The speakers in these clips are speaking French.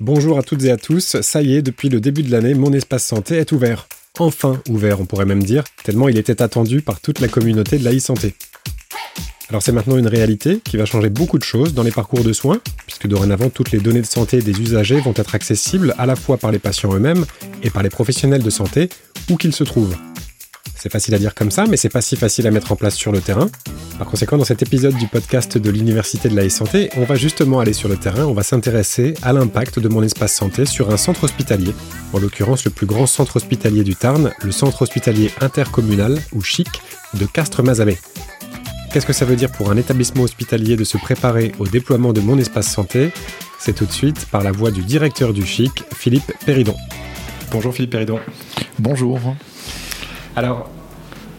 Bonjour à toutes et à tous, ça y est, depuis le début de l'année, mon espace santé est ouvert. Enfin ouvert, on pourrait même dire, tellement il était attendu par toute la communauté de la e-santé. Alors c'est maintenant une réalité qui va changer beaucoup de choses dans les parcours de soins, puisque dorénavant toutes les données de santé des usagers vont être accessibles à la fois par les patients eux-mêmes et par les professionnels de santé, où qu'ils se trouvent. C'est facile à dire comme ça, mais c'est pas si facile à mettre en place sur le terrain. Par conséquent, dans cet épisode du podcast de l'Université de la e-santé, on va justement aller sur le terrain, on va s'intéresser à l'impact de mon espace santé sur un centre hospitalier, en l'occurrence le plus grand centre hospitalier du Tarn, le centre hospitalier intercommunal, ou CHIC, de Castres-Mazamet. Qu'est-ce que ça veut dire pour un établissement hospitalier de se préparer au déploiement de mon espace santé? C'est tout de suite par la voix du directeur du CHIC, Philippe Péridon. Bonjour Philippe Péridon. Bonjour. Alors,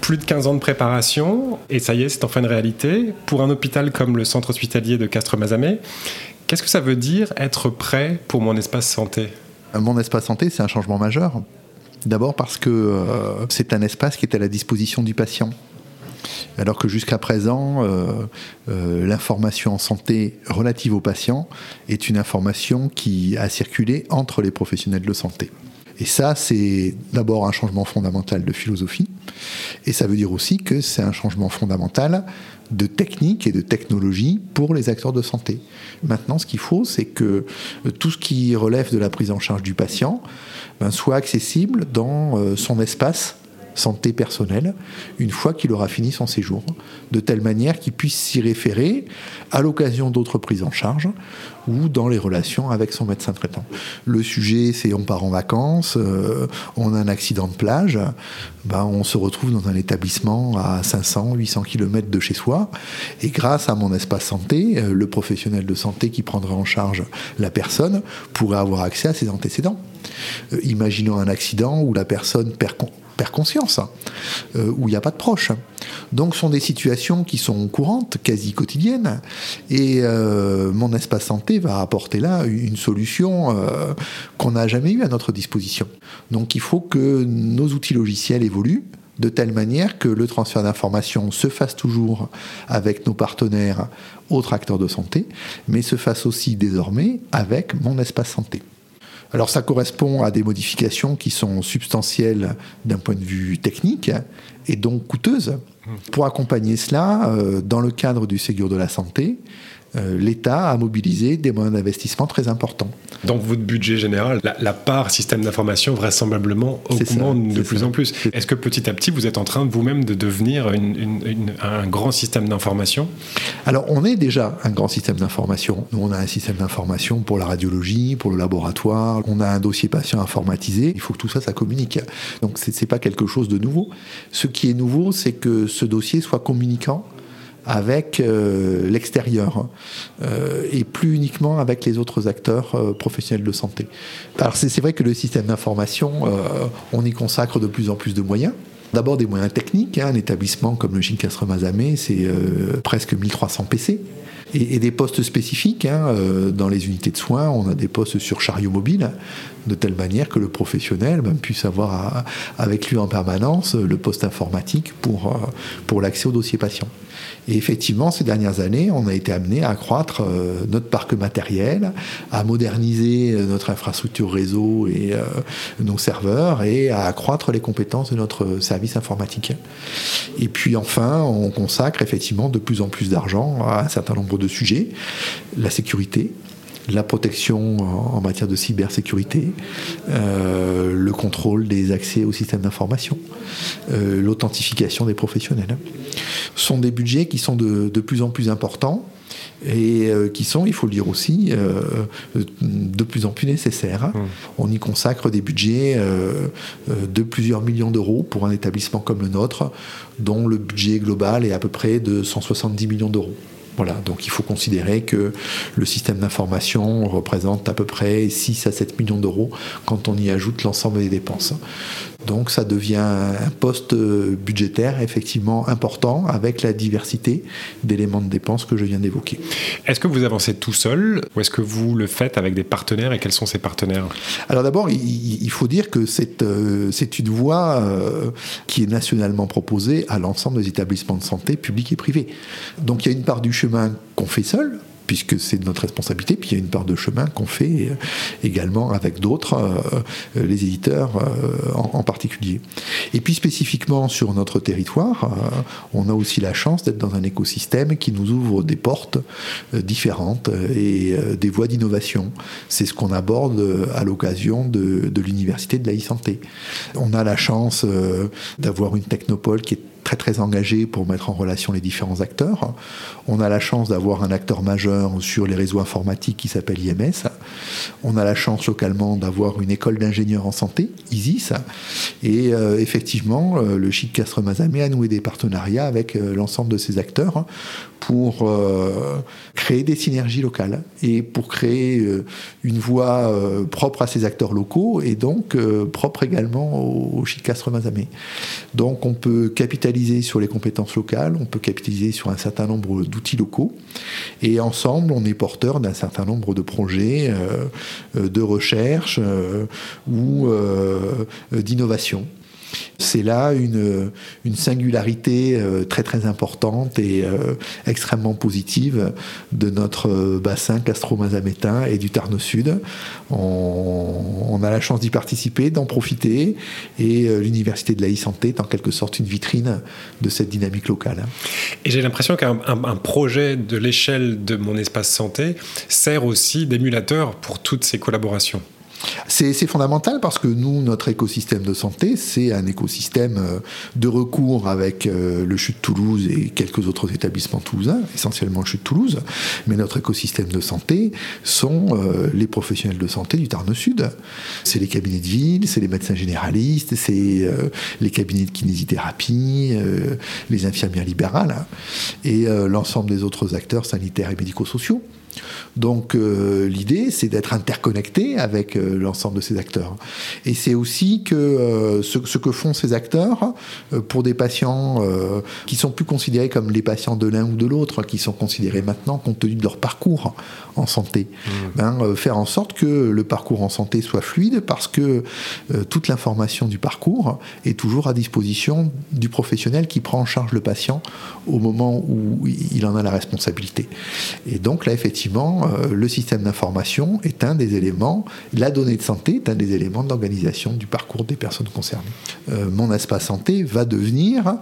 plus de 15 ans de préparation, et ça y est, c'est enfin une réalité. Pour un hôpital comme le centre hospitalier de Castres-Mazamet, qu'est-ce que ça veut dire être prêt pour mon espace santé? Mon espace santé, c'est un changement majeur. D'abord parce que euh, c'est un espace qui est à la disposition du patient. Alors que jusqu'à présent, euh, euh, l'information en santé relative au patient est une information qui a circulé entre les professionnels de santé. Et ça, c'est d'abord un changement fondamental de philosophie, et ça veut dire aussi que c'est un changement fondamental de technique et de technologie pour les acteurs de santé. Maintenant, ce qu'il faut, c'est que tout ce qui relève de la prise en charge du patient ben, soit accessible dans euh, son espace santé personnelle une fois qu'il aura fini son séjour, de telle manière qu'il puisse s'y référer à l'occasion d'autres prises en charge ou dans les relations avec son médecin traitant. Le sujet, c'est on part en vacances, euh, on a un accident de plage, ben on se retrouve dans un établissement à 500, 800 km de chez soi, et grâce à mon espace santé, euh, le professionnel de santé qui prendra en charge la personne pourrait avoir accès à ses antécédents. Euh, imaginons un accident où la personne perd conscience, hein, euh, où il n'y a pas de proches. Donc ce sont des situations qui sont courantes, quasi quotidiennes, et euh, mon espace santé va apporter là une solution qu'on n'a jamais eue à notre disposition. Donc il faut que nos outils logiciels évoluent de telle manière que le transfert d'informations se fasse toujours avec nos partenaires, autres acteurs de santé, mais se fasse aussi désormais avec mon espace santé. Alors ça correspond à des modifications qui sont substantielles d'un point de vue technique et donc coûteuses. Pour accompagner cela, euh, dans le cadre du Ségur de la santé, euh, l'État a mobilisé des moyens d'investissement très importants. Dans votre budget général, la, part système d'information vraisemblablement augmente de plus en plus. Est-ce que petit à petit, vous êtes en train vous-même de devenir un grand système d'information? Alors, on est déjà un grand système d'information. Nous, on a un système d'information pour la radiologie, pour le laboratoire, on a un dossier patient informatisé. Il faut que tout ça, ça communique. Donc, ce n'est pas quelque chose de nouveau. Ce qui est nouveau, c'est que ce dossier soit communicant avec euh, l'extérieur euh, et plus uniquement avec les autres acteurs euh, professionnels de santé. Alors c'est vrai que le système d'information, on y consacre de plus en plus de moyens. D'abord des moyens techniques, hein. un établissement comme le Gincastre Mazamé, c'est presque 1300 PC. Et, des postes spécifiques, hein, dans les unités de soins, on a des postes sur chariot mobile, de telle manière que le professionnel ben, puisse avoir avec lui en permanence le poste informatique pour, pour l'accès au dossier patient. Et effectivement, ces dernières années, on a été amené à accroître euh, notre parc matériel, à moderniser euh, notre infrastructure réseau et euh, nos serveurs et à accroître les compétences de notre service informatique. Et puis enfin, on consacre effectivement de plus en plus d'argent à un certain nombre de sujets. La sécurité, la protection en matière de cybersécurité, euh, le contrôle des accès au système d'information, euh, l'authentification des professionnels. Ce sont des budgets qui sont de, plus en plus importants et euh, qui sont, il faut le dire aussi, de plus en plus nécessaires. Mmh. On y consacre des budgets de plusieurs millions d'euros pour un établissement comme le nôtre, dont le budget global est à peu près de 170 millions d'euros. Voilà, donc il faut considérer que le système d'information représente à peu près 6 à 7 millions d'euros quand on y ajoute l'ensemble des dépenses. Donc ça devient un poste budgétaire effectivement important avec la diversité d'éléments de dépenses que je viens d'évoquer. Est-ce que vous avancez tout seul ou est-ce que vous le faites avec des partenaires et quels sont ces partenaires? Alors d'abord, il, faut dire que c'est euh, une voie euh, qui est nationalement proposée à l'ensemble des établissements de santé publics et privés. Donc il y a une part du chemin qu'on fait seul, puisque c'est notre responsabilité. Puis il y a une part de chemin qu'on fait également avec d'autres, les éditeurs en, particulier. Et puis spécifiquement sur notre territoire, on a aussi la chance d'être dans un écosystème qui nous ouvre des portes différentes et des voies d'innovation. C'est ce qu'on aborde à l'occasion de, de l'université de la e-santé. On a la chance d'avoir une technopole qui est très très engagé pour mettre en relation les différents acteurs. On a la chance d'avoir un acteur majeur sur les réseaux informatiques qui s'appelle IMS. On a la chance localement d'avoir une école d'ingénieurs en santé, ISIS. Et euh, effectivement, euh, le CHIC Castres Mazamé a noué des partenariats avec euh, l'ensemble de ces acteurs pour créer des synergies locales et pour créer une voie propre à ces acteurs locaux et donc propre également au, au CHIC Castres Mazamé. Donc on peut capitaliser sur les compétences locales, on peut capitaliser sur un certain nombre d'outils locaux et ensemble on est porteur d'un certain nombre de projets de recherche ou d'innovation. C'est là une, singularité euh, très très importante et euh, extrêmement positive de notre bassin castro-mazamétain et du Tarn Sud. On, a la chance d'y participer, d'en profiter et euh, l'Université de la e-santé est en quelque sorte une vitrine de cette dynamique locale. Et j'ai l'impression qu'un projet de l'échelle de mon espace santé sert aussi d'émulateur pour toutes ces collaborations. C'est fondamental parce que nous, notre écosystème de santé, c'est un écosystème euh, de recours avec euh, le CHU de Toulouse et quelques autres établissements toulousains, essentiellement le CHU de Toulouse. Mais notre écosystème de santé sont euh, les professionnels de santé du Tarn Sud. C'est les cabinets de ville, c'est les médecins généralistes, c'est les cabinets de kinésithérapie, les infirmières libérales et l'ensemble des autres acteurs sanitaires et médico-sociaux. Donc euh, l'idée, c'est d'être interconnecté avec euh, l'ensemble de ces acteurs. Et c'est aussi que euh, ce, que font ces acteurs pour des patients qui sont plus considérés comme les patients de l'un ou de l'autre, qui sont considérés maintenant compte tenu de leur parcours en santé, mmh. ben, faire en sorte que le parcours en santé soit fluide parce que toute l'information du parcours est toujours à disposition du professionnel qui prend en charge le patient au moment où il en a la responsabilité. Et donc là, effectivement, euh, le système d'information est un des éléments, la donnée de santé est un des éléments d'organisation du parcours des personnes concernées. Euh, mon espace santé va devenir euh,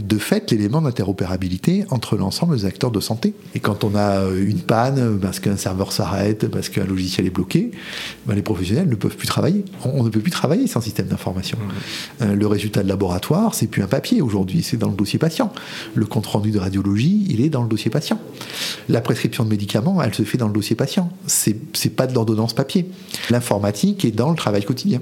de fait l'élément d'interopérabilité entre l'ensemble des acteurs de santé. Et quand on a une panne, parce qu'un serveur s'arrête, parce qu'un logiciel est bloqué, ben, les professionnels ne peuvent plus travailler. On, ne peut plus travailler sans système d'information. Mmh. le résultat de laboratoire, c'est plus un papier aujourd'hui, c'est dans le dossier patient. Le compte rendu de radiologie, il est dans le dossier patient. La prescription de médicaments, elle se fait dans le dossier patient. C'est, c'est pas de l'ordonnance papier. L'informatique est dans le travail quotidien.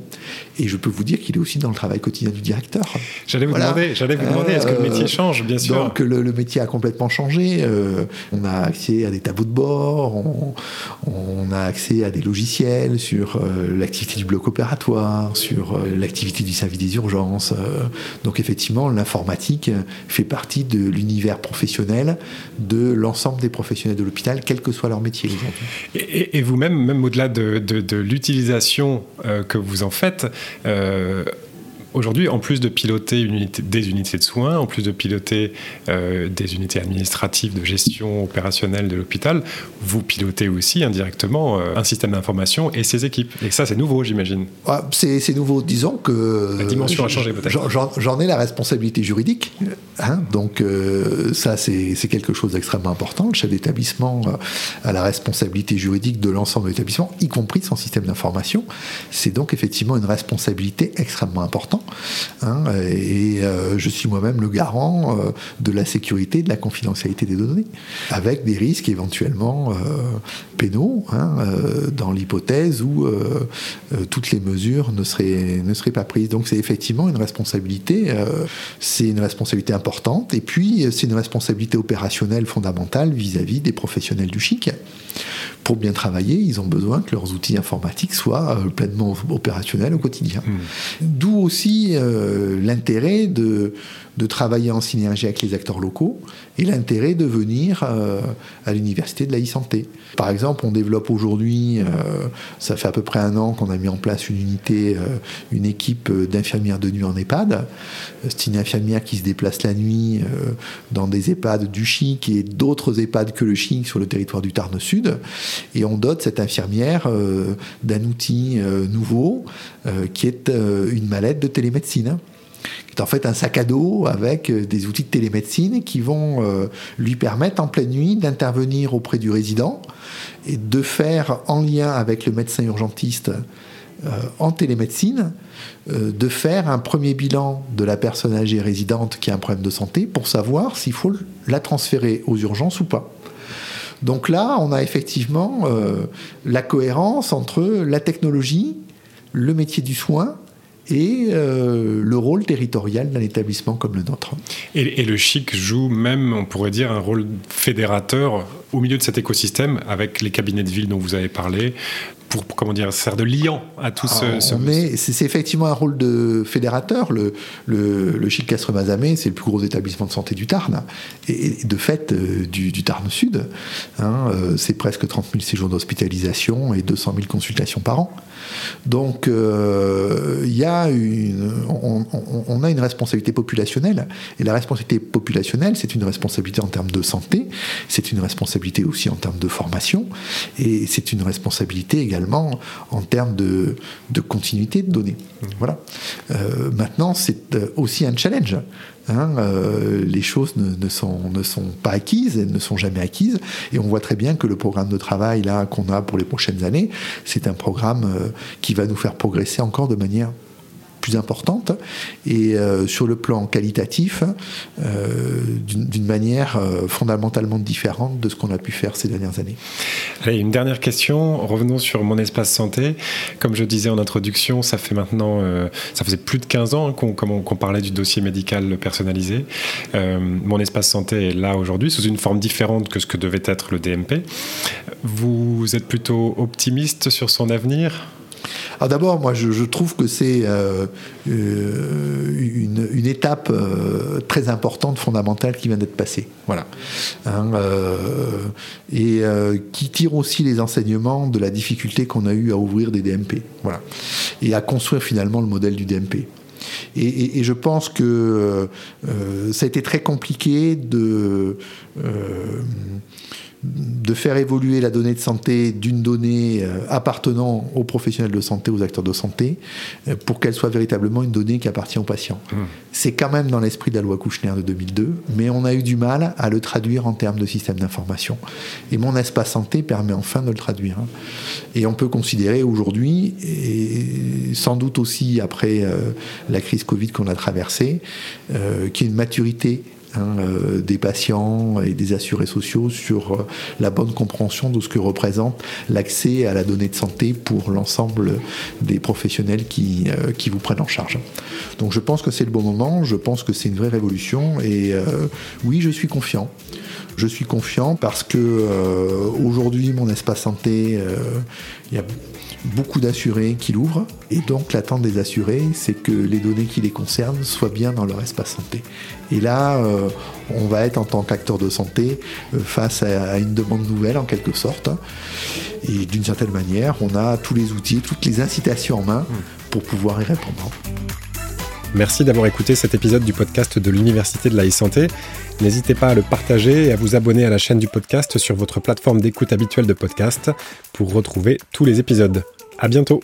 Et je peux vous dire qu'il est aussi dans le travail quotidien du directeur. J'allais vous demander, j'allais vous demander est-ce que le métier euh, change, bien sûr Donc le, métier a complètement changé. Euh, on a accès à des tableaux de bord, on, a accès à des logiciels sur euh, l'activité du bloc opératoire, sur l'activité du service des urgences. donc effectivement, l'informatique fait partie de l'univers professionnel de l'ensemble des professionnels de l'hôpital, quel que soit leur métier. Et, vous-même, même, au-delà de, l'utilisation euh, que vous en faites, euh, Aujourd'hui, en plus de piloter des unités de soins, en plus de piloter euh, des unités administratives de gestion opérationnelle de l'hôpital, vous pilotez aussi indirectement euh, un système d'information et ses équipes. Et ça, c'est nouveau, j'imagine. Ah, c'est nouveau. Disons que. La dimension a changé peut-être. J'en ai la responsabilité juridique. Hein, donc, euh, ça, c'est quelque chose d'extrêmement important. Le chef d'établissement a la responsabilité juridique de l'ensemble de l'établissement, y compris de son système d'information. C'est donc effectivement une responsabilité extrêmement importante. Hein, et euh, je suis moi-même le garant euh, de la sécurité de la confidentialité des données, avec des risques éventuellement euh, pénaux, hein, dans l'hypothèse où toutes les mesures ne seraient, ne seraient pas prises. Donc c'est effectivement une responsabilité, c'est une responsabilité importante, et puis c'est une responsabilité opérationnelle fondamentale vis-à-vis des professionnels du chic pour bien travailler, ils ont besoin que leurs outils informatiques soient pleinement opérationnels au quotidien. Hmm. D'où aussi euh, l'intérêt de, de travailler en synergie avec les acteurs locaux et l'intérêt de venir euh, à l'université de la e-santé. Par exemple, on développe aujourd'hui, euh, ça fait à peu près un an qu'on a mis en place une unité, euh, une équipe d'infirmières de nuit en EHPAD. C'est une infirmière qui se déplace la nuit dans des EHPAD du Chic et d'autres EHPAD que le Chic sur le territoire du Tarn Sud. Et on dote cette infirmière d'un outil nouveau qui est une mallette de télémédecine qui en fait un sac à dos avec euh, des outils de télémédecine qui vont euh, lui permettre en pleine nuit d'intervenir auprès du résident et de faire en lien avec le médecin urgentiste euh, en télémédecine, de faire un premier bilan de la personne âgée résidente qui a un problème de santé pour savoir s'il faut la transférer aux urgences ou pas. Donc là, on a effectivement la cohérence entre la technologie, le métier du soin et euh, le rôle territorial d'un établissement comme le nôtre. Et, le CHIC joue même, on pourrait dire, un rôle fédérateur au milieu de cet écosystème avec les cabinets de ville dont vous avez parlé, pour, comment dire, sert de liant à tout ce. Ah, c'est effectivement un rôle de fédérateur. Le, le, le CHIC Castres-Mazamet, c'est le plus gros établissement de santé du Tarn, et, de fait euh, du, Tarn Sud. Hein, euh, c'est presque 30 000 séjours d'hospitalisation et 200 000 consultations par an. Donc, euh, y a une, on, a une responsabilité populationnelle. Et la responsabilité populationnelle, c'est une responsabilité en termes de santé, c'est une responsabilité aussi en termes de formation, et c'est une responsabilité également en termes de, continuité de données. Voilà. Euh, maintenant, c'est euh, aussi un challenge. Hein, euh, les choses ne, sont, ne sont pas acquises, elles ne sont jamais acquises, et on voit très bien que le programme de travail là qu'on a pour les prochaines années, c'est un programme euh, qui va nous faire progresser encore de manière plus importante et euh, sur le plan qualitatif euh, d'une manière euh, fondamentalement différente de ce qu'on a pu faire ces dernières années. Une dernière question. Revenons sur mon espace santé. Comme je disais en introduction, ça fait maintenant, ça faisait plus de 15 ans qu'on parlait du dossier médical personnalisé. mon espace santé est là aujourd'hui sous une forme différente que ce que devait être le DMP. Vous êtes plutôt optimiste sur son avenir? Alors d'abord, moi, je, trouve que c'est euh, euh, une, étape euh, très importante, fondamentale, qui vient d'être passée. Voilà. Hein, et qui tire aussi les enseignements de la difficulté qu'on a eu à ouvrir des DMP. Voilà. Et à construire finalement le modèle du DMP. Et je pense que ça a été très compliqué de de faire évoluer la donnée de santé d'une donnée euh, appartenant aux professionnels de santé, aux acteurs de santé, euh, pour qu'elle soit véritablement une donnée qui appartient aux patients. Mmh. C'est quand même dans l'esprit de la loi Kouchner de 2002, mais on a eu du mal à le traduire en termes de système d'information. Et mon espace santé permet enfin de le traduire. Hein. Et on peut considérer aujourd'hui, et sans doute aussi après euh, la crise Covid qu'on a traversée, qu'il y a une maturité Hein, euh, des patients et des assurés sociaux sur euh, la bonne compréhension de ce que représente l'accès à la donnée de santé pour l'ensemble des professionnels qui, euh, qui vous prennent en charge. Donc je pense que c'est le bon moment, je pense que c'est une vraie révolution et oui, je suis confiant. Je suis confiant parce que aujourd'hui, mon espace santé, il y a beaucoup d'assurés qui l'ouvrent. Et donc l'attente des assurés, c'est que les données qui les concernent soient bien dans leur espace santé. Et là, euh, on va être en tant qu'acteur de santé euh, face à, une demande nouvelle en quelque sorte. Et d'une certaine manière, on a tous les outils, toutes les incitations en main pour pouvoir y répondre. Merci d'avoir écouté cet épisode du podcast de l'Université de la e-santé. N'hésitez pas à le partager et à vous abonner à la chaîne du podcast sur votre plateforme d'écoute habituelle de podcast pour retrouver tous les épisodes. À bientôt!